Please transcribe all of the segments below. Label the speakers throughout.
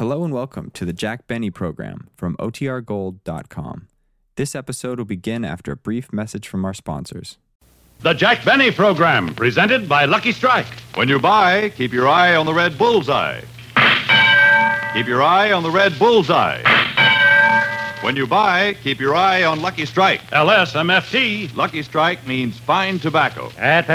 Speaker 1: Hello and welcome to the Jack Benny program from OTRGold.com. This episode will begin after a brief message from our sponsors.
Speaker 2: The Jack Benny program, presented by Lucky Strike.
Speaker 3: When you buy, keep your eye on the red bullseye. Keep your eye on the red bullseye. When you buy, keep your eye on Lucky Strike.
Speaker 2: LSMFT.
Speaker 3: Lucky Strike means fine tobacco.
Speaker 4: At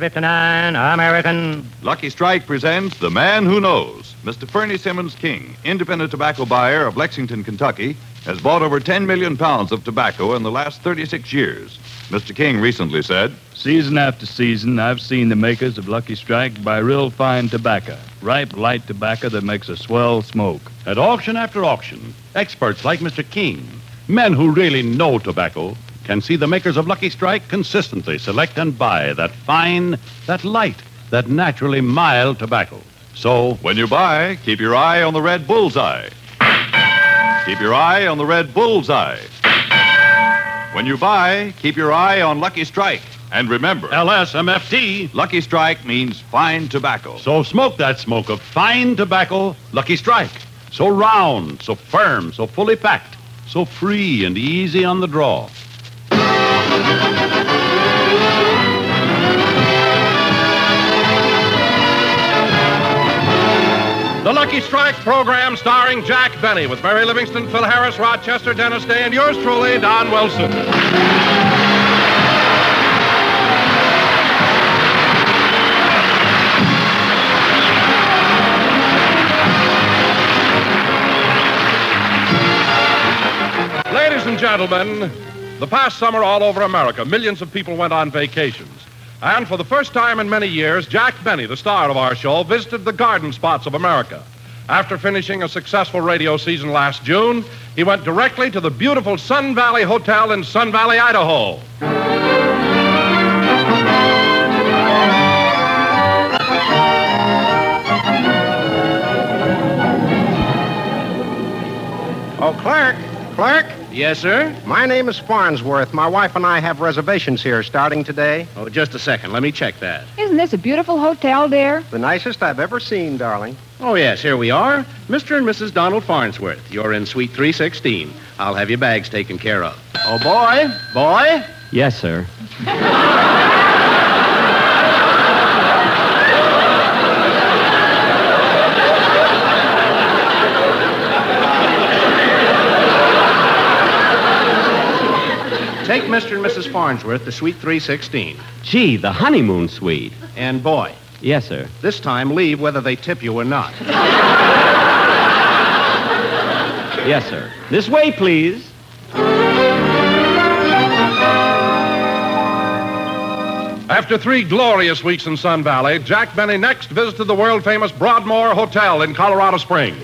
Speaker 4: 59 American.
Speaker 3: Lucky Strike presents The Man Who Knows. Mr. Fernie Simmons King, independent tobacco buyer of Lexington, Kentucky, has bought over 10 million pounds of tobacco in the last 36 years. Mr. King recently said,
Speaker 5: Season after season, I've seen the makers of Lucky Strike buy real fine tobacco, ripe, light tobacco that makes a swell smoke.
Speaker 2: At auction after auction, experts like Mr. King, men who really know tobacco, can see the makers of Lucky Strike consistently select and buy that fine, that light, that naturally mild tobacco. So,
Speaker 3: When you buy, keep your eye on the red bullseye. Keep your eye on the red bullseye. When you buy, keep your eye on Lucky Strike. And remember,
Speaker 2: LSMFT.
Speaker 3: Lucky Strike means fine tobacco.
Speaker 2: So smoke that smoke of fine tobacco, Lucky Strike. So round, so firm, so fully packed, so free and easy on the draw. The Lucky Strike program starring Jack Benny with Mary Livingstone, Phil Harris, Rochester, Dennis Day, and yours truly, Don Wilson. Ladies and gentlemen, the past summer all over America, millions of people went on vacations. And for the first time in many years, Jack Benny, the star of our show, visited the garden spots of America. After finishing a successful radio season last June, he went directly to the beautiful Sun Valley Hotel in Sun Valley, Idaho.
Speaker 6: Oh, clerk, clerk,
Speaker 7: Yes, sir?
Speaker 6: my name is Farnsworth. My wife and I have reservations here starting today.
Speaker 7: Oh, just a second. Let me check that.
Speaker 8: Isn't this a beautiful hotel, dear?
Speaker 6: The nicest I've ever seen, darling.
Speaker 7: Oh, yes, here we are. Mr. and Mrs. Donald Farnsworth. You're in Suite 316. I'll have your bags taken care of. Oh, boy, boy.
Speaker 5: Yes, sir.
Speaker 7: Take Mr. and Mrs. Farnsworth to Suite 316.
Speaker 9: Gee, the honeymoon suite.
Speaker 7: And, boy,
Speaker 9: Yes, sir.
Speaker 7: this time leave whether they tip you or not.
Speaker 9: Yes, sir. This way, please.
Speaker 2: After three glorious weeks in Sun Valley, Jack Benny next visited the world famous Broadmoor Hotel in Colorado Springs.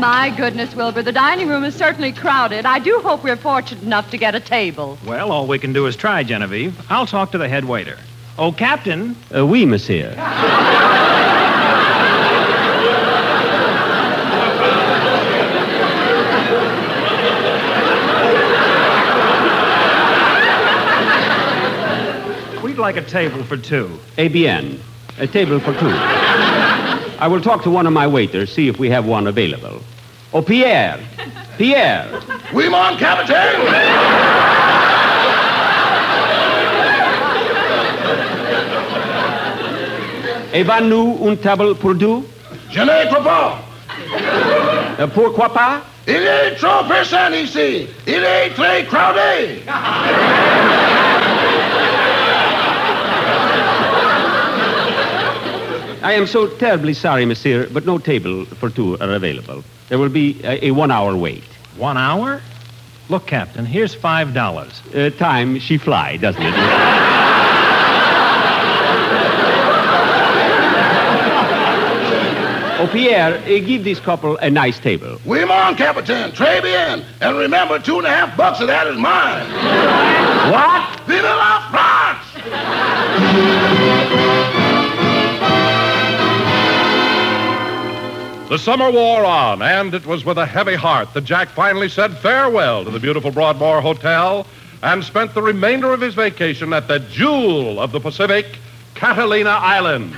Speaker 8: My goodness, Wilbur, the dining room is certainly crowded. I do hope we're fortunate enough to get a table.
Speaker 10: Well, all we can do is try, Genevieve. I'll talk to the head waiter. Oh, Captain,
Speaker 9: Uh, oui, monsieur.
Speaker 10: we'd like a table for two.
Speaker 9: Eh bien. A table for two. I will talk to one of my waiters, see if we have one available. Oh, Pierre. Pierre.
Speaker 2: Oui, mon capitaine!
Speaker 9: Avez-nous une table pour deux?
Speaker 2: Je ne crois pas.
Speaker 9: Euh, pourquoi pas?
Speaker 2: Il est trop personne ici. Il est très crowded.
Speaker 9: I am so terribly sorry, monsieur, but no table for two are available. There will be a, a one-hour wait.
Speaker 10: One hour? Look, Captain, here's five dollars.
Speaker 9: Uh, time she fly, doesn't it? oh, Pierre, uh, give this couple a nice table.
Speaker 2: Oui, mon capitaine. Très bien. And remember, two and a half bucks of that is mine.
Speaker 9: What?
Speaker 2: Vive la France! The summer wore on, and it was with a heavy heart that Jack finally said farewell to the beautiful Broadmoor Hotel and spent the remainder of his vacation at the jewel of the Pacific, Catalina Island.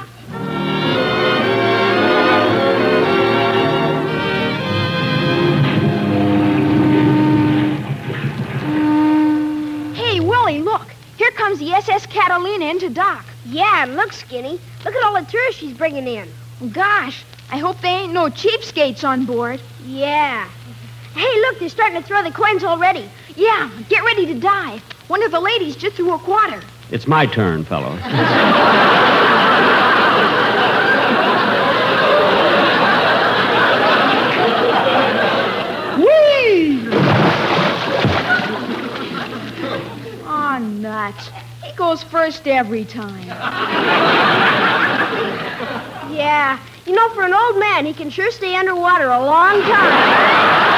Speaker 4: Hey, Willie, look. Here comes the SS Catalina into dock.
Speaker 11: Yeah, and look, Skinny. Look at all the tourists she's bringing in.
Speaker 4: Gosh, I hope they ain't no cheapskates on board.
Speaker 11: Yeah. Hey, look, they're starting to throw the coins already.
Speaker 4: Yeah, get ready to dive. One of the ladies just threw a quarter.
Speaker 9: It's my turn, fellows.
Speaker 4: Whee! Oh, nuts. He goes first every time.
Speaker 11: Yeah. You know, for an old man, he can sure stay underwater a long time.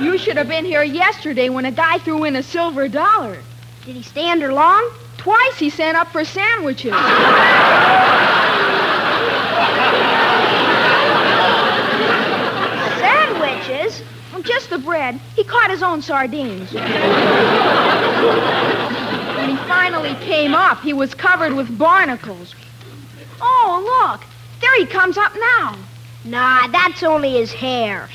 Speaker 4: You should have been here yesterday when a guy threw in a silver dollar.
Speaker 11: Did he stay under long?
Speaker 4: Twice he sent up for sandwiches.
Speaker 11: Sandwiches?
Speaker 4: Just the bread. He caught his own sardines. when he finally came up, he was covered with barnacles. Oh, look. There he comes up now.
Speaker 11: Nah, that's only his hair.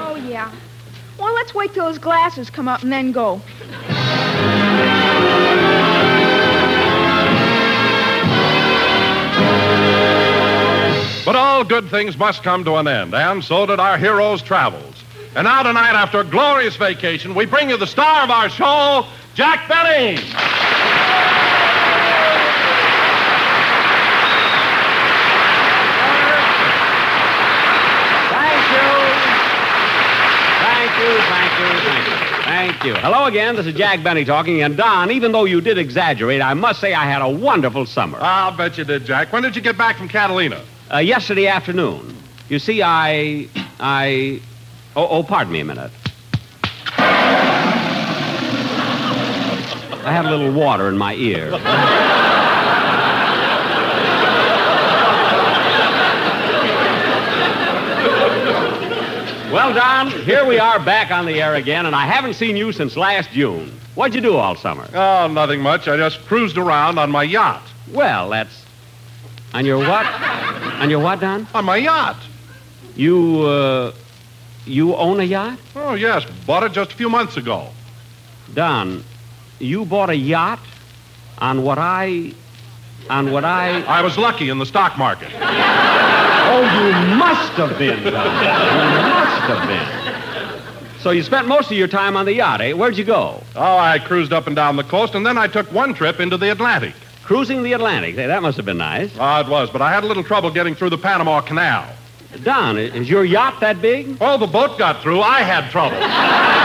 Speaker 4: Oh, yeah. Well, let's wait till his glasses come up and then go.
Speaker 2: But all good things must come to an end, and so did our hero's travels. And now tonight, after a glorious vacation, we bring you the star of our show, Jack Benny.
Speaker 9: Thank you. Thank you, thank you, thank you. Hello again. This is Jack Benny talking. And Don, even though you did exaggerate, I must say I had a wonderful summer.
Speaker 2: I'll bet you did, Jack. When did you get back from Catalina?
Speaker 9: Uh, yesterday afternoon. You see, I. I. Oh, oh, pardon me a minute. I had a little water in my ear. Well, Don, here we are back on the air again, and I haven't seen you since last June. What'd you do all summer?
Speaker 2: Oh, nothing much. I just cruised around on my yacht.
Speaker 9: Well, that's. On your what? On your what, Don?
Speaker 2: On my yacht.
Speaker 9: You, uh. You own a yacht?
Speaker 2: Oh, yes. Bought it just a few months ago.
Speaker 9: Don, you bought a yacht on what I. On what I.
Speaker 2: I was lucky in the stock market.
Speaker 9: Oh, you must have been, Don. You must have been. So you spent most of your time on the yacht, eh? Where'd you go?
Speaker 2: Oh, I cruised up and down the coast, and then I took one trip into the Atlantic.
Speaker 9: Cruising the Atlantic. Hey, that must have been nice.
Speaker 2: Ah, it was, but I had a little trouble getting through the Panama Canal.
Speaker 9: Don, is your yacht that big?
Speaker 2: Oh, the boat got through. I had trouble.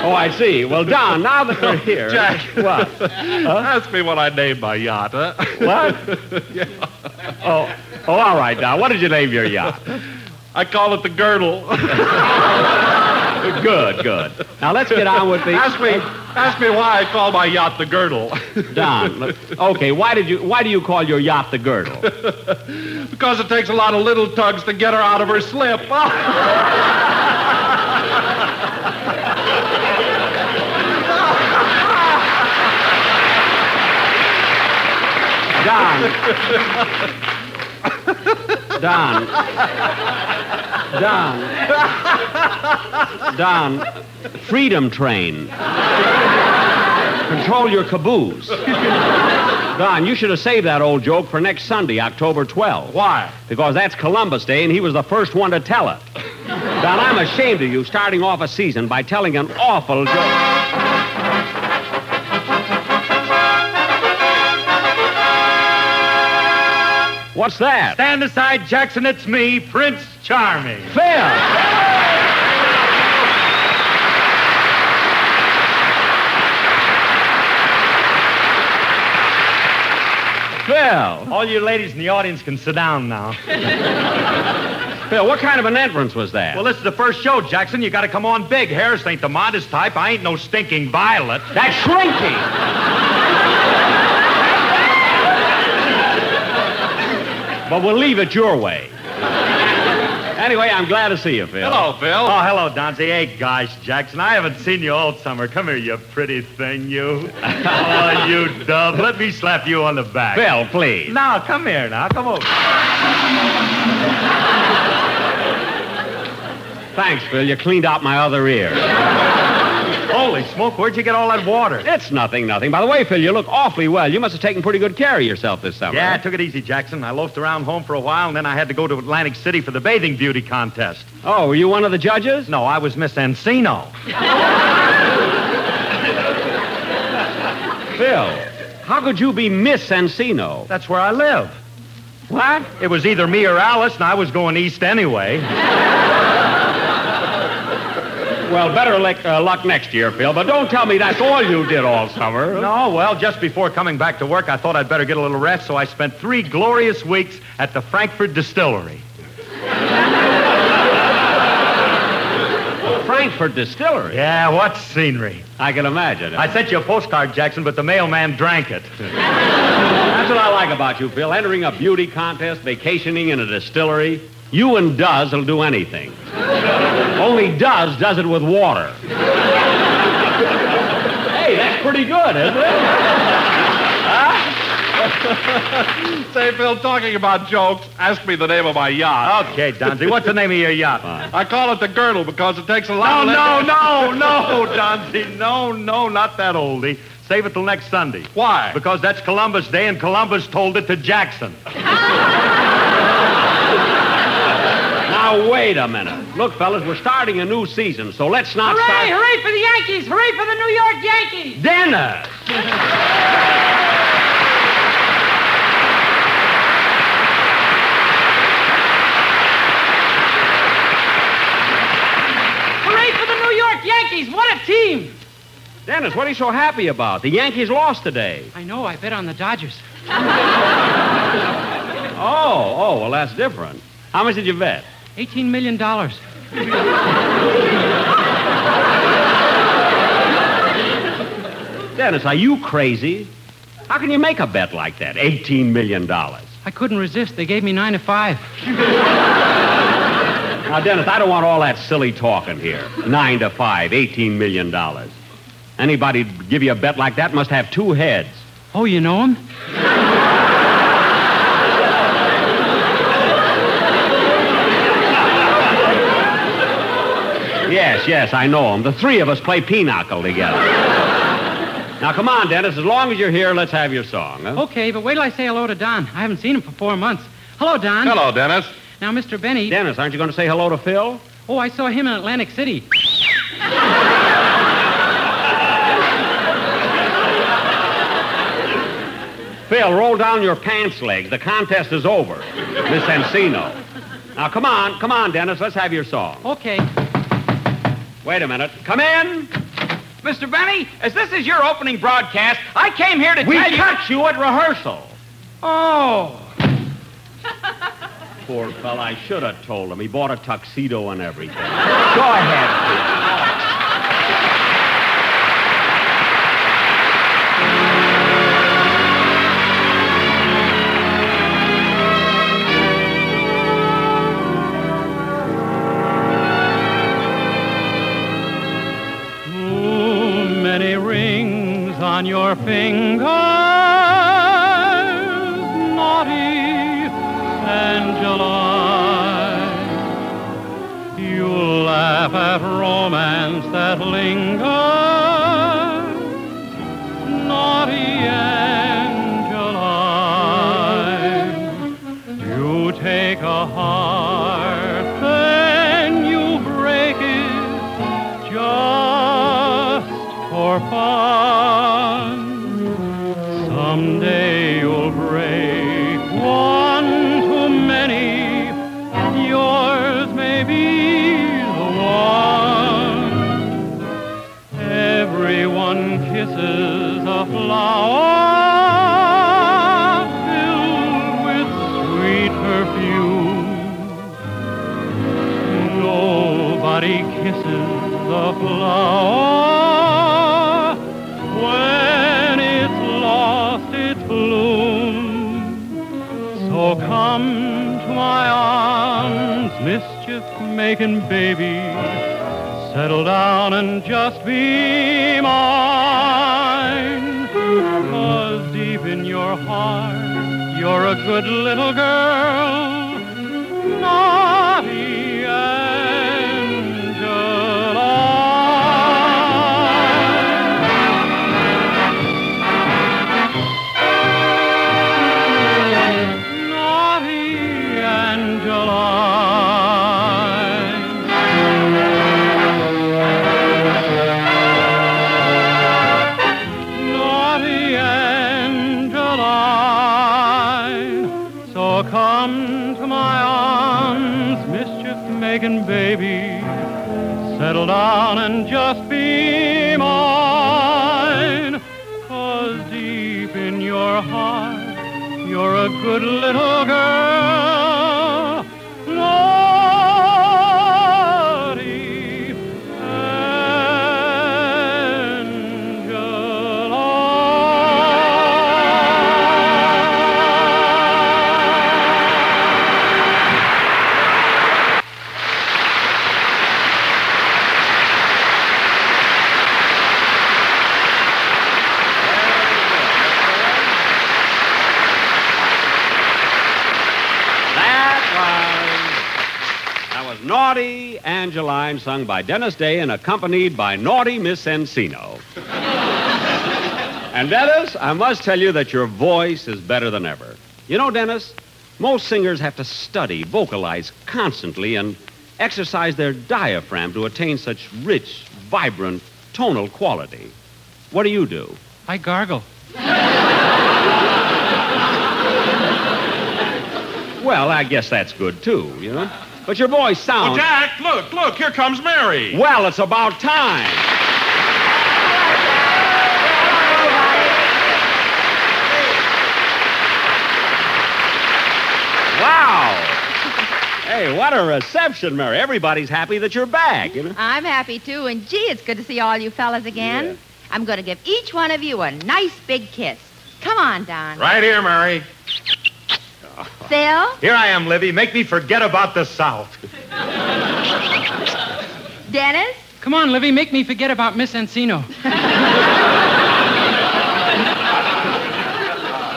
Speaker 9: Oh, I see. Well, Don, now that we're here.
Speaker 2: Jack.
Speaker 9: What?
Speaker 2: Ask me what I named my yacht, huh?
Speaker 9: What? Oh, oh, all right, Don. What did you name your yacht?
Speaker 2: I call it the girdle.
Speaker 9: Good, good. Now let's get on with the.
Speaker 2: ask me, ask me why I call my yacht the girdle.
Speaker 9: Don. look- Okay, why did you? Why do you call your yacht the girdle?
Speaker 2: because it takes a lot of little tugs to get her out of her slip.
Speaker 9: Don. Don. Don. Don. Freedom train. Control your caboose. Don, you should have saved that old joke for next Sunday, October 12th.
Speaker 2: Why?
Speaker 9: Because that's Columbus Day, and he was the first one to tell it. Don, I'm ashamed of you starting off a season by telling an awful joke. What's that?
Speaker 10: Stand aside, Jackson. It's me, Prince Charming.
Speaker 9: Phil! Phil!
Speaker 10: All you ladies in the audience can sit down now.
Speaker 9: Phil, what kind of an entrance was that?
Speaker 10: Well, this is the first show, Jackson. You got to come on big. Harris ain't the modest type. I ain't no stinking violet.
Speaker 9: That's shrinking. but we'll leave it your way. Anyway, I'm glad to see you, Phil.
Speaker 2: Hello, Phil.
Speaker 10: Oh, hello, Donzie. Hey, gosh, Jackson, I haven't seen you all summer. Come here, you pretty thing, you. oh, you dove. Let me slap you on the back.
Speaker 9: Phil, please.
Speaker 10: Now, come here, now. Come over.
Speaker 9: Thanks, Phil. You cleaned out my other ear.
Speaker 10: Holy smoke, where'd you get all that water?
Speaker 9: It's nothing, nothing. By the way, Phil, you look awfully well. You must have taken pretty good care of yourself this summer.
Speaker 10: Yeah, I took it easy, Jackson. I loafed around home for a while, and then I had to go to Atlantic City for the bathing beauty contest.
Speaker 9: Oh, were you one of the judges?
Speaker 10: No, I was Miss Encino.
Speaker 9: Phil, how could you be Miss Encino?
Speaker 10: That's where I live.
Speaker 9: What?
Speaker 10: It was either me or Alice, and I was going east anyway.
Speaker 9: Well, better luck, uh, luck next year, Phil, but don't tell me that's all you did all summer.
Speaker 10: No, well, just before coming back to work, I thought I'd better get a little rest, so I spent three glorious weeks at the Frankfort Distillery.
Speaker 9: Frankfort Distillery?
Speaker 10: Yeah, what scenery.
Speaker 9: I can imagine.
Speaker 10: I sent you a postcard, Jackson, but the mailman drank it.
Speaker 9: That's what I like about you, Phil. Entering a beauty contest, vacationing in a distillery. You and Duz will do anything. Only does does it with water. hey, that's pretty good, isn't it?
Speaker 2: Say, Phil, talking about jokes, ask me the name of my yacht.
Speaker 10: Okay, Donzie, what's the name of your yacht?
Speaker 2: I call it the Girdle because it takes a lot
Speaker 10: No,
Speaker 2: lot
Speaker 10: no,
Speaker 2: of...
Speaker 10: no, no, Donzie. No, no, not that oldie. Save it till next Sunday.
Speaker 2: Why?
Speaker 10: Because that's Columbus Day, and Columbus told it to Jackson.
Speaker 9: Now, wait a minute. Look, fellas, we're starting a new season, so let's not
Speaker 12: Hooray,
Speaker 9: start...
Speaker 12: hooray for the Yankees! Hooray for the New York Yankees!
Speaker 9: Dennis!
Speaker 12: Hooray for the New York Yankees! What a team!
Speaker 9: Dennis, what are you so happy about? The Yankees lost today.
Speaker 12: I know, I bet on the Dodgers.
Speaker 9: Oh, oh, well, that's different. How much did you bet?
Speaker 12: $18 million.
Speaker 9: Dennis, are you crazy? How can you make a bet like that? $18 million.
Speaker 12: I couldn't resist. They gave me nine to five.
Speaker 9: now, Dennis, I don't want all that silly talking here. Nine to five, $18 million. Anybody give you a bet like that must have two heads.
Speaker 12: Oh, you know him?
Speaker 9: Yes, yes, I know him. The three of us play pinochle together. now, come on, Dennis. As long as you're here, let's have your song. Huh?
Speaker 12: Okay, but wait till I say hello to Don. I haven't seen him for four months. Hello, Don.
Speaker 2: Hello, Dennis.
Speaker 12: Now, Mr. Benny.
Speaker 9: Dennis, aren't you going to say hello to Phil?
Speaker 12: Oh, I saw him in Atlantic City.
Speaker 9: Phil, roll down your pants legs. The contest is over. Miss Encino. Now, come on, come on, Dennis. Let's have your song.
Speaker 12: Okay.
Speaker 9: Wait a minute. Come in.
Speaker 13: Mr. Benny, as this is your opening broadcast, I came here to
Speaker 9: We
Speaker 13: tell you...
Speaker 9: We cut you at rehearsal.
Speaker 13: Oh.
Speaker 9: Poor fella, I should have told him. He bought a tuxedo and everything. Go ahead.
Speaker 12: On your fingers, a flower. When it's lost its bloom. So come to my arms, mischief-making baby. Settle down and just be mine. Cause deep in your heart, you're a good little girl.
Speaker 9: Sung by Dennis Day and accompanied by Naughty Miss Encino. and Dennis, I must tell you that your voice is better than ever. You know, Dennis, most singers have to study, vocalize constantly, and exercise their diaphragm to attain such rich, vibrant, tonal quality. What do you do?
Speaker 14: I gargle.
Speaker 9: Well, I guess that's good too, you know. But your voice oh, sounds.
Speaker 2: Oh, Jack, look, look, here comes Mary.
Speaker 9: Well, it's about time. Wow. Hey, what a reception, Mary. Everybody's happy that you're back, you know.
Speaker 15: I'm happy too, and gee, it's good to see all you fellas again.
Speaker 9: Yeah.
Speaker 15: I'm going to give each one of you a nice big kiss. Come on, Don.
Speaker 10: Right here, Mary.
Speaker 15: Phil,
Speaker 10: Here I am, Livy. Make me forget about the South.
Speaker 15: Dennis,
Speaker 14: Come on, Livy, make me forget about Miss Encino.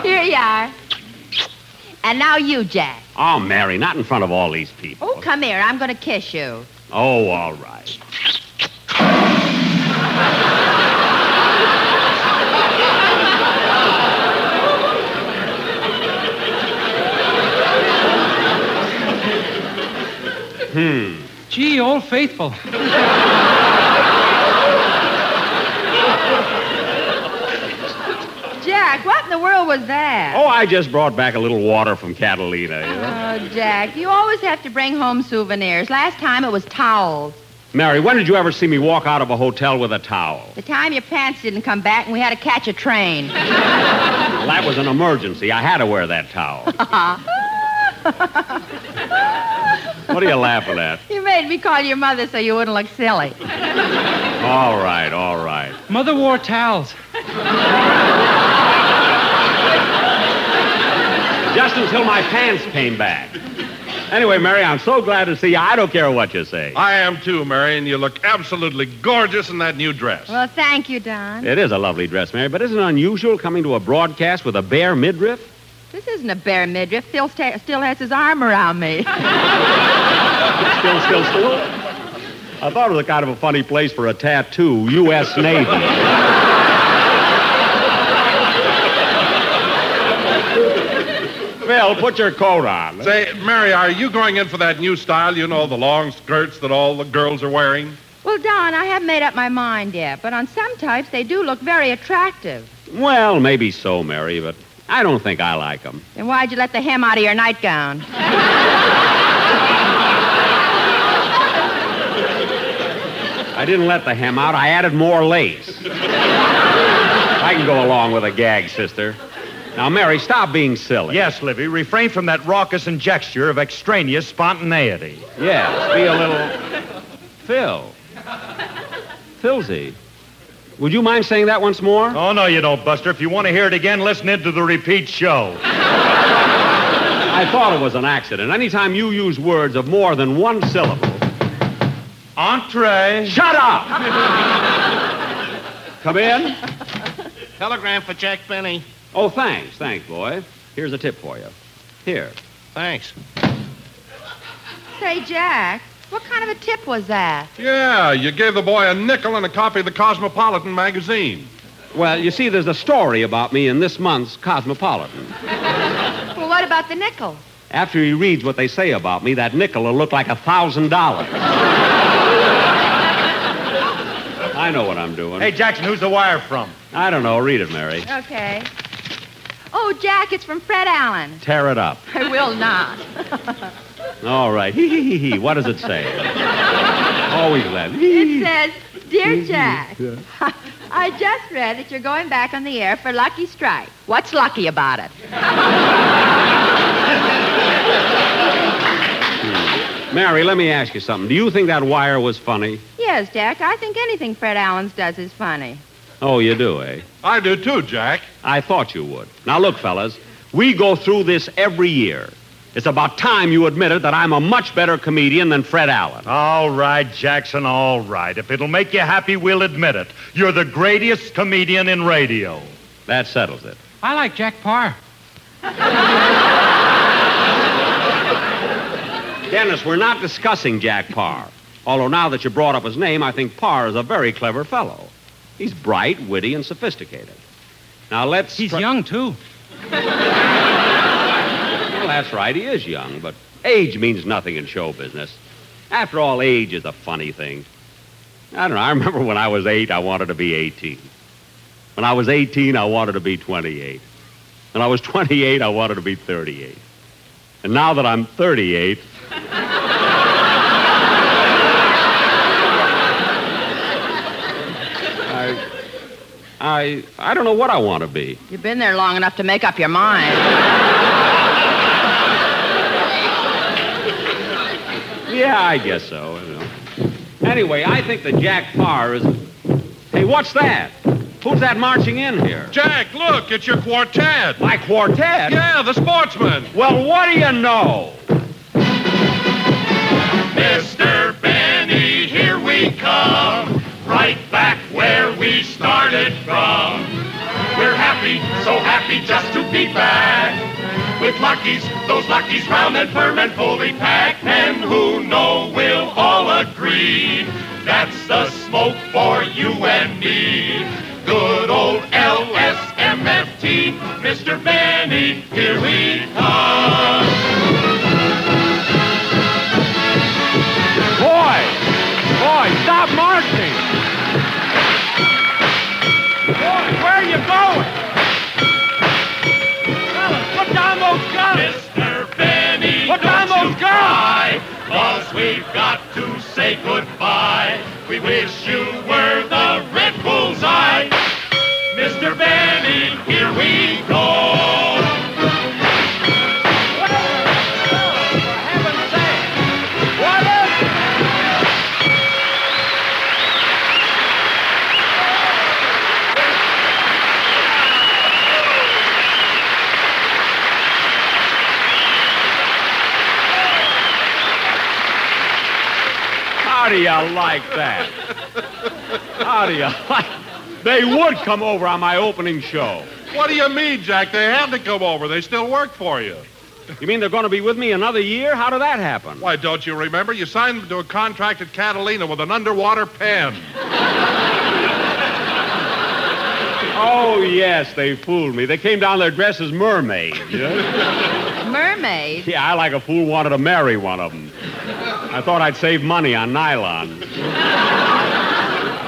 Speaker 15: here you are. And now you, Jack.
Speaker 9: Oh, Mary, not in front of all these people.
Speaker 15: Oh, come here. I'm going to kiss you.
Speaker 9: Oh, all right. Hmm.
Speaker 14: Gee, old faithful.
Speaker 15: Jack, what in the world was that?
Speaker 9: Oh, I just brought back a little water from Catalina. You know?
Speaker 15: Oh, Jack, you always have to bring home souvenirs. Last time it was towels.
Speaker 9: Mary, when did you ever see me walk out of a hotel with a towel?
Speaker 15: The time your pants didn't come back and we had to catch a train.
Speaker 9: Well, that was an emergency. I had to wear that towel. What are you laughing at?
Speaker 15: you made me call your mother so you wouldn't look silly.
Speaker 9: All right, all right.
Speaker 14: Mother wore towels.
Speaker 9: Just until my pants came back. Anyway, Mary, I'm so glad to see you. I don't care what you say.
Speaker 2: I am too, Mary, and you look absolutely gorgeous in that new dress.
Speaker 15: Well, thank you, Don.
Speaker 9: It is a lovely dress, Mary, but isn't it unusual coming to a broadcast with a bare midriff?
Speaker 15: This isn't a bare midriff. Phil sta- still has his arm around me.
Speaker 9: Still, still, still. I thought it was a kind of a funny place for a tattoo. U.S. Navy. Phil, put your coat on.
Speaker 2: Say, Mary, are you going in for that new style? You know, the long skirts that all the girls are wearing?
Speaker 15: well, Don, I haven't made up my mind yet, but on some types they do look very attractive.
Speaker 9: Well, maybe so, Mary, but I don't think I like them.
Speaker 15: Then why'd you let the hem out of your nightgown?
Speaker 9: I didn't let the hem out. I added more lace. I can go along with a gag, sister. Now, Mary, stop being silly.
Speaker 10: Yes, Livy, refrain from that raucous injecture of extraneous spontaneity.
Speaker 9: Yes, be a little. Phil. Filzy. Would you mind saying that once more?
Speaker 10: Oh, no, you don't, Buster. If you want to hear it again, listen into the repeat show.
Speaker 9: I thought it was an accident. Anytime you use words of more than one syllable.
Speaker 10: Entree.
Speaker 9: Shut up! Come in.
Speaker 6: Telegram for Jack Benny.
Speaker 9: Oh, thanks. Thanks, boy. Here's a tip for you. Here.
Speaker 6: Thanks.
Speaker 15: Say, Jack, what kind of a tip was that?
Speaker 2: Yeah, you gave the boy a nickel and a copy of the Cosmopolitan magazine.
Speaker 9: Well, you see, there's a story about me in this month's Cosmopolitan.
Speaker 15: Well, what about the nickel?
Speaker 9: After he reads what they say about me, that nickel will look like a thousand dollars. I know what I'm doing.
Speaker 10: Hey, Jackson, who's the wire from?
Speaker 9: I don't know. Read it, Mary.
Speaker 15: Okay. Oh, Jack, it's from Fred Allen.
Speaker 9: Tear it up.
Speaker 15: I will not.
Speaker 9: All right. Hee hee hee hee. What does it say? Always laugh.
Speaker 15: It says, Dear Jack, I just read that you're going back on the air for Lucky Strike. What's lucky about it?
Speaker 9: Mary, let me ask you something. Do you think that wire was funny?
Speaker 15: Yes, Jack, I think anything Fred Allen's does is funny.
Speaker 9: Oh, you do, eh?
Speaker 2: I do too, Jack.
Speaker 9: I thought you would. Now, look, fellas, we go through this every year. It's about time you admitted that I'm a much better comedian than Fred Allen.
Speaker 10: All right, Jackson, all right. If it'll make you happy, we'll admit it. You're the greatest comedian in radio.
Speaker 9: That settles it.
Speaker 12: I like Jack Paar.
Speaker 9: Dennis, we're not discussing Jack Paar. Although now that you brought up his name, I think Paar is a very clever fellow. He's bright, witty, and sophisticated. Now let's.
Speaker 12: He's young, too.
Speaker 9: That's right. He is young, but age means nothing in show business. After all, age is a funny thing. I don't know. I remember when I was eight, I wanted to be 18. When I was 18, I wanted to be 28. When I was 28, I wanted to be 38. And now that I'm 38, I, I, I don't know what I want to be.
Speaker 15: You've been there long enough to make up your mind.
Speaker 9: Yeah, I guess so. I don't know. Anyway, I think the Jack Paar is. Hey, what's that? Who's that marching in here?
Speaker 2: Jack, look, it's your quartet.
Speaker 9: My quartet?
Speaker 2: Yeah, the sportsmen.
Speaker 9: Well, what do you know?
Speaker 16: Mr. Benny, here we come, right back where we started from. We're happy, so happy just to be back. With Lucky's, those Lucky's round and firm and fully packed. And who know we'll all agree that's the smoke for you and me. Good old LSMFT, Mr. Benny, here we come. We wish you were the
Speaker 9: How do you like that? How do you like They would come over on my opening show.
Speaker 2: What do you mean, Jack? They had to come over. They still work for you.
Speaker 9: You mean they're going to be with me another year? How did that happen?
Speaker 2: Why, don't you remember? You signed them to a contract at Catalina with an underwater pen.
Speaker 9: Oh, yes, they fooled me. They came down there dressed as mermaids. Yeah?
Speaker 15: Mermaid?
Speaker 9: yeah, I, like a fool, wanted to marry one of them. I thought I'd save money on nylon.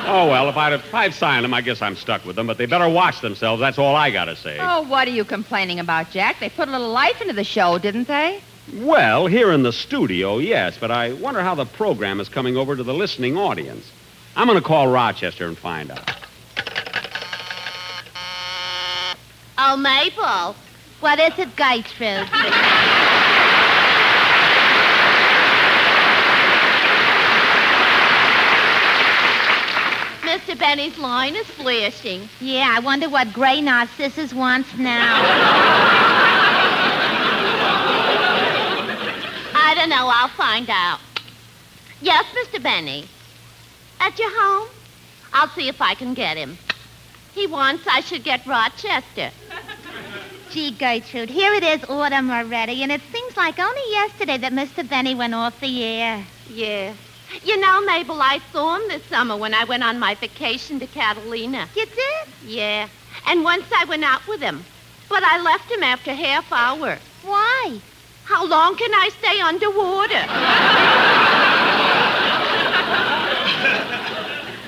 Speaker 9: oh, well, if I'd, if I'd signed them, I guess I'm stuck with them, but they better watch themselves. That's all I got to say.
Speaker 15: Oh, what are you complaining about, Jack? They put a little life into the show, didn't they?
Speaker 9: Well, here in the studio, yes, but I wonder how the program is coming over to the listening audience. I'm going to call Rochester and find out.
Speaker 11: Oh, Mabel. What is it, Gertrude?
Speaker 17: Mr. Benny's line is flashing.
Speaker 18: Yeah, I wonder what Gray Narcissus wants now.
Speaker 17: I don't know. I'll find out. Yes, Mr. Benny. At your home? I'll see if I can get him. He wants I should get Rochester.
Speaker 18: Gee, Gertrude, here it is autumn already, and it seems like only yesterday that Mr. Benny went off the air.
Speaker 17: Yeah. You know, Mabel, I saw him this summer when I went on my vacation to Catalina.
Speaker 18: You did?
Speaker 17: Yeah. And once I went out with him. But I left him after half hour.
Speaker 18: Why?
Speaker 17: How long can I stay underwater?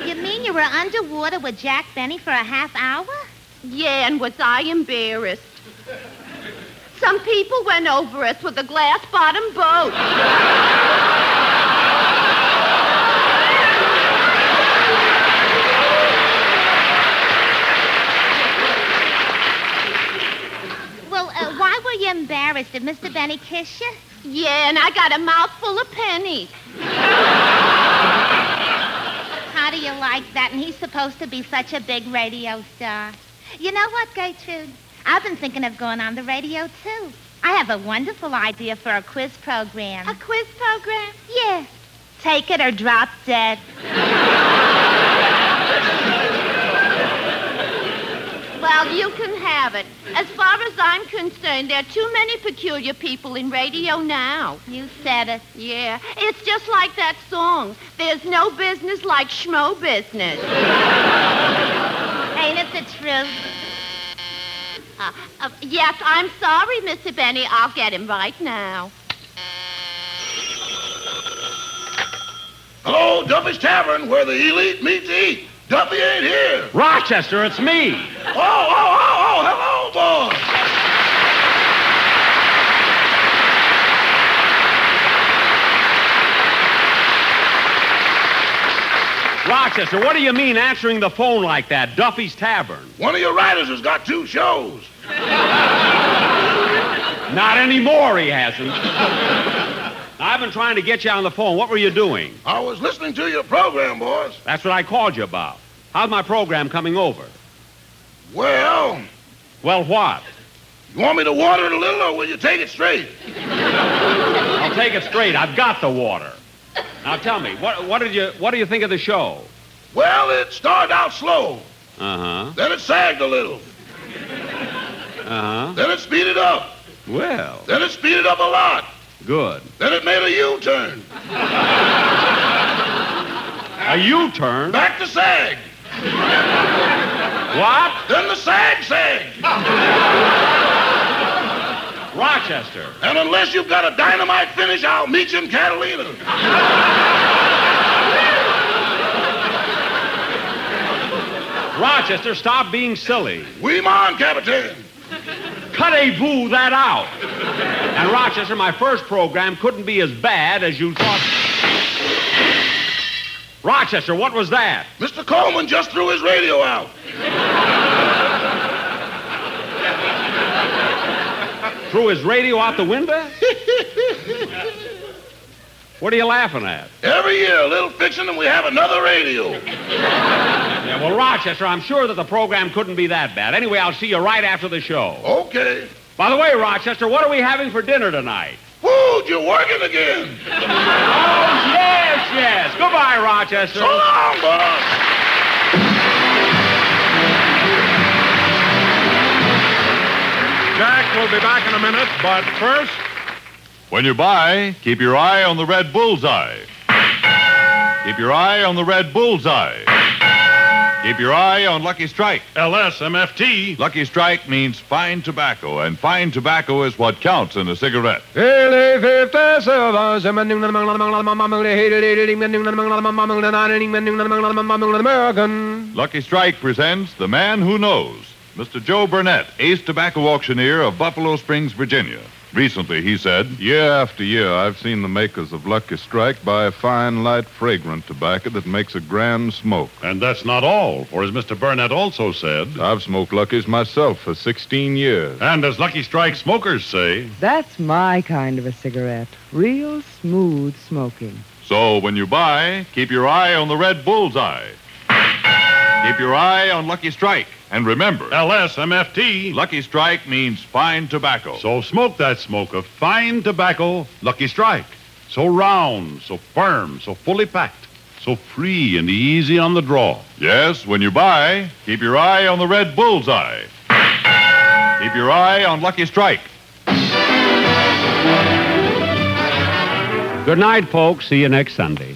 Speaker 18: You mean you were underwater with Jack Benny for a half hour?
Speaker 17: Yeah, and was I embarrassed? Some people went over us with a glass bottom boat.
Speaker 18: Well, uh, why were you embarrassed? Did Mr. Benny kiss you?
Speaker 17: Yeah, and I got a mouthful of pennies.
Speaker 18: How do you like that? And he's supposed to be such a big radio star. You know what, Gertrude? I've been thinking of going on the radio, too. I have a wonderful idea for a quiz program.
Speaker 17: A quiz program?
Speaker 18: Yeah. Take it or drop dead.
Speaker 17: Well, you can have it. As far as I'm concerned, there are too many peculiar people in radio now.
Speaker 18: You said it.
Speaker 17: Yeah. It's just like that song. There's no business like schmo business.
Speaker 18: Ain't it the truth?
Speaker 17: Uh, uh, yes, I'm sorry, Mr. Benny. I'll get him right now.
Speaker 19: Hello, Duffy's Tavern, where the elite meet to eat. Duffy ain't here.
Speaker 9: Rochester, it's me.
Speaker 19: Oh, oh, oh, oh, hello, boy.
Speaker 9: Rochester, what do you mean answering the phone like that? Duffy's Tavern.
Speaker 19: One of your writers has got two shows.
Speaker 9: Not anymore, he hasn't. I've been trying to get you on the phone. What were you doing?
Speaker 19: I was listening to your program, boys.
Speaker 9: That's what I called you about. How's my program coming over?
Speaker 19: Well,
Speaker 9: Well, what?
Speaker 19: you want me to water it a little, or will you take it straight?
Speaker 9: I'll take it straight. I've got the water. Now tell me, what, what did you what do you think of the show?
Speaker 19: Well, it started out slow.
Speaker 9: Uh-huh.
Speaker 19: Then it sagged a little.
Speaker 9: Uh-huh.
Speaker 19: Then it speeded up.
Speaker 9: Well,
Speaker 19: Then it speeded up a lot.
Speaker 9: good.
Speaker 19: Then it made a U-turn.
Speaker 9: A U-turn?
Speaker 19: Back to sag.
Speaker 9: What?
Speaker 19: Then the sag sagged.
Speaker 9: Rochester.
Speaker 19: And unless you've got a dynamite finish, I'll meet you in Catalina.
Speaker 9: Rochester, stop being silly.
Speaker 19: We oui, mon, Capitan.
Speaker 9: Cut a boo that out. And Rochester, my first program couldn't be as bad as you thought. Rochester, what was that?
Speaker 19: Mr. Colman just threw his radio out.
Speaker 9: Threw his radio out the window? What are you laughing at?
Speaker 19: Every year, a little fixing, and we have another radio.
Speaker 9: Yeah, well, Rochester, I'm sure that the program couldn't be that bad. Anyway, I'll see you right after the show.
Speaker 19: Okay.
Speaker 9: By the way, Rochester, what are we having for dinner tonight?
Speaker 19: Food, you're working again.
Speaker 9: Oh, yes, yes. Goodbye, Rochester.
Speaker 19: So long, boss.
Speaker 5: Jack will be back in a minute, but first.
Speaker 3: When you buy, keep your eye on the red bullseye. Keep your eye on the red bullseye. Keep your eye on Lucky Strike.
Speaker 5: LSMFT.
Speaker 3: Lucky Strike means fine tobacco, and fine tobacco is what counts in a cigarette. Lucky Strike presents The Man Who Knows, Mr. Joe Burnett, ace tobacco auctioneer of Buffalo Springs, Virginia. Recently, he said,
Speaker 20: Year after year, I've seen the makers of Lucky Strike buy a fine, light, fragrant tobacco that makes a grand smoke.
Speaker 5: And that's not all, for as Mr. Burnett also said.
Speaker 20: I've smoked Luckies myself for 16 years.
Speaker 5: And as Lucky Strike smokers say.
Speaker 21: That's my kind of a cigarette. Real smooth smoking.
Speaker 3: So when you buy, keep your eye on the red bullseye. Keep your eye on Lucky Strike. And remember,
Speaker 5: LSMFT.
Speaker 3: Lucky Strike means fine tobacco.
Speaker 5: So smoke that smoke of fine tobacco, Lucky Strike. So round, so firm, so fully packed, so free and easy on the draw.
Speaker 3: Yes, when you buy, keep your eye on the red bullseye. Keep your eye on Lucky Strike.
Speaker 9: Good night, folks. See you next Sunday.